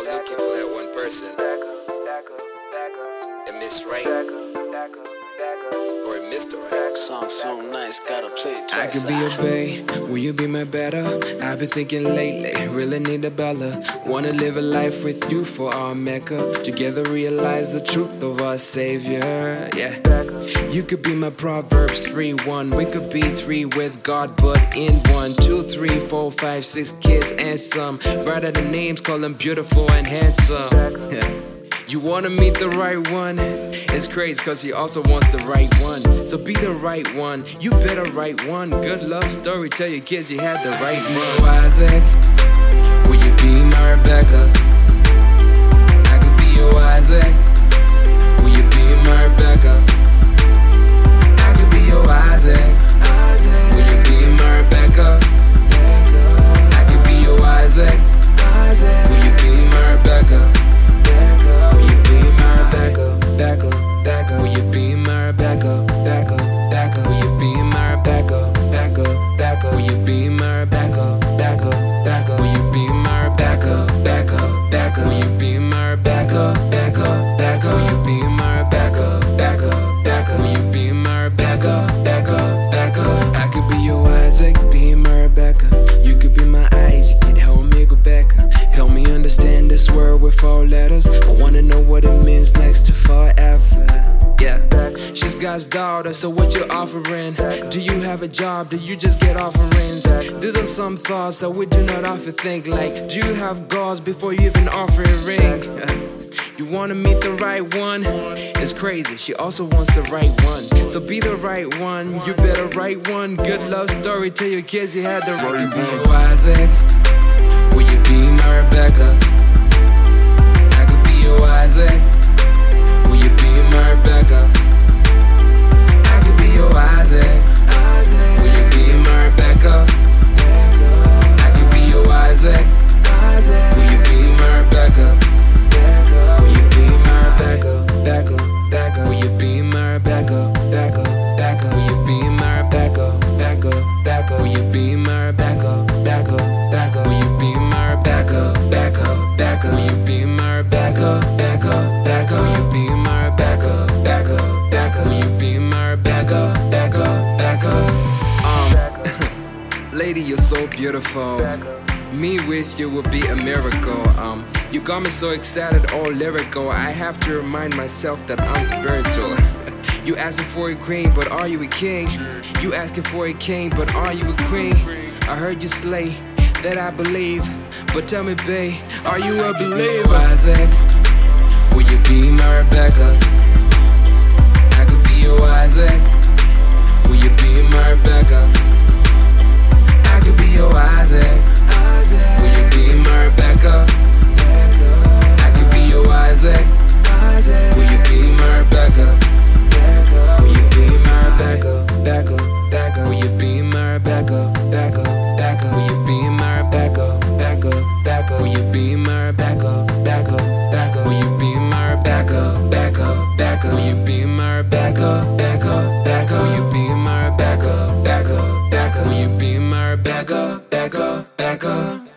all looking for that one person. A Miss Right or a Mr. Right. Song so nice, gotta play it I could be your bae, will you be my better? I've been thinking lately, really need a Bella. Wanna live a life with you for our Mecca. Together realize the truth of our Savior. Yeah. You could be my Proverbs 3 1. We could be three with God, but in one. Two, three, four, five, six kids and some. Write out the names, call them beautiful and handsome. You wanna meet the right one? It's crazy cause he also wants the right one. So be the right one, you better write one. Good love story, tell your kids you had the right one. Isaac, will you be my Rebecca? I could be your Isaac. Four letters. I wanna know what it means next to forever. Yeah, she's God's daughter, so what you offering? Do you have a job? Do you just get offerings? These are some thoughts that we do not often think. Like, do you have goals before you even offer a ring? You wanna meet the right one? It's crazy, she also wants the right one. So be the right one, you better write one. Good love story, tell your kids you had the right one. Be Isaac, will you be my Rebecca? You're so beautiful. Me with you would be a miracle. Um, you got me so excited, all lyrical. I have to remind myself that I'm spiritual. you asking for a queen, but are you a king? You asking for a king, but are you a queen? I heard you slay, that I believe. But tell me, babe, are you a believer? Isaac. Will you be my Rebecca? back up. Will you be my backup, Back up, back up.